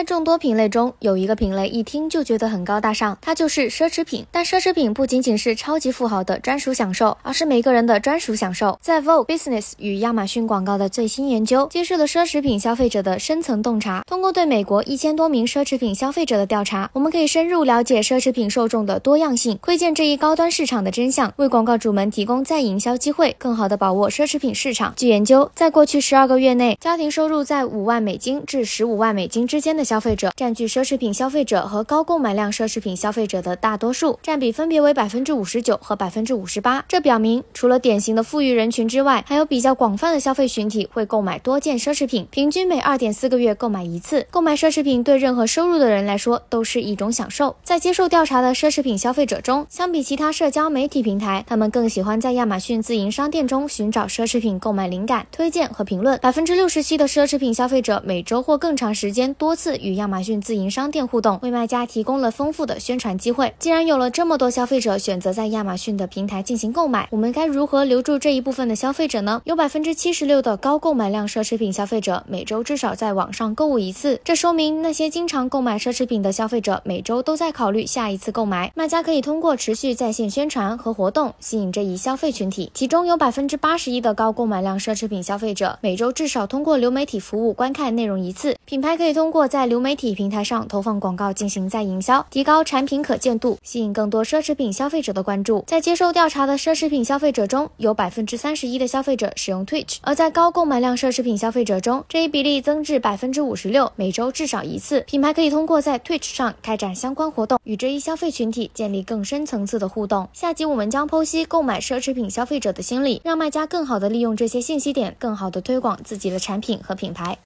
在众多品类中，有一个品类一听就觉得很高大上，它就是奢侈品。但奢侈品不仅仅是超级富豪的专属享受，而是每个人的专属享受。在 Vogue Business 与亚马逊广告的最新研究，揭示了奢侈品消费者的深层洞察。通过对美国一千多名奢侈品消费者的调查，我们可以深入了解奢侈品受众的多样性，窥见这一高端市场的真相，为广告主们提供再营销机会，更好地把握奢侈品市场。据研究，在过去十二个月内，家庭收入在五万美金至十五万美金之间的消费者占据奢侈品消费者和高购买量奢侈品消费者的大多数，占比分别为百分之五十九和百分之五十八。这表明，除了典型的富裕人群之外，还有比较广泛的消费群体会购买多件奢侈品，平均每二点四个月购买一次。购买奢侈品对任何收入的人来说都是一种享受。在接受调查的奢侈品消费者中，相比其他社交媒体平台，他们更喜欢在亚马逊自营商店中寻找奢侈品购买灵感、推荐和评论。百分之六十七的奢侈品消费者每周或更长时间多次与亚马逊自营商店互动，为卖家提供了丰富的宣传机会。既然有了这么多消费者选择在亚马逊的平台进行购买，我们该如何留住这一部分的消费者呢？有百分之七十六的高购买量奢侈品消费者每周至少在网上购物一次，这说明那些经常购买奢侈品的消费者每周都在考虑下一次购买。卖家可以通过持续在线宣传和活动吸引这一消费群体，其中有百分之八十一的高购买量奢侈品消费者每周至少通过流媒体服务观看内容一次。品牌可以通过在在流媒体平台上投放广告进行再营销，提高产品可见度，吸引更多奢侈品消费者的关注。在接受调查的奢侈品消费者中，有百分之三十一的消费者使用 Twitch，而在高购买量奢侈品消费者中，这一比例增至百分之五十六，每周至少一次。品牌可以通过在 Twitch 上开展相关活动，与这一消费群体建立更深层次的互动。下集我们将剖析购买奢侈品消费者的心理，让卖家更好的利用这些信息点，更好的推广自己的产品和品牌。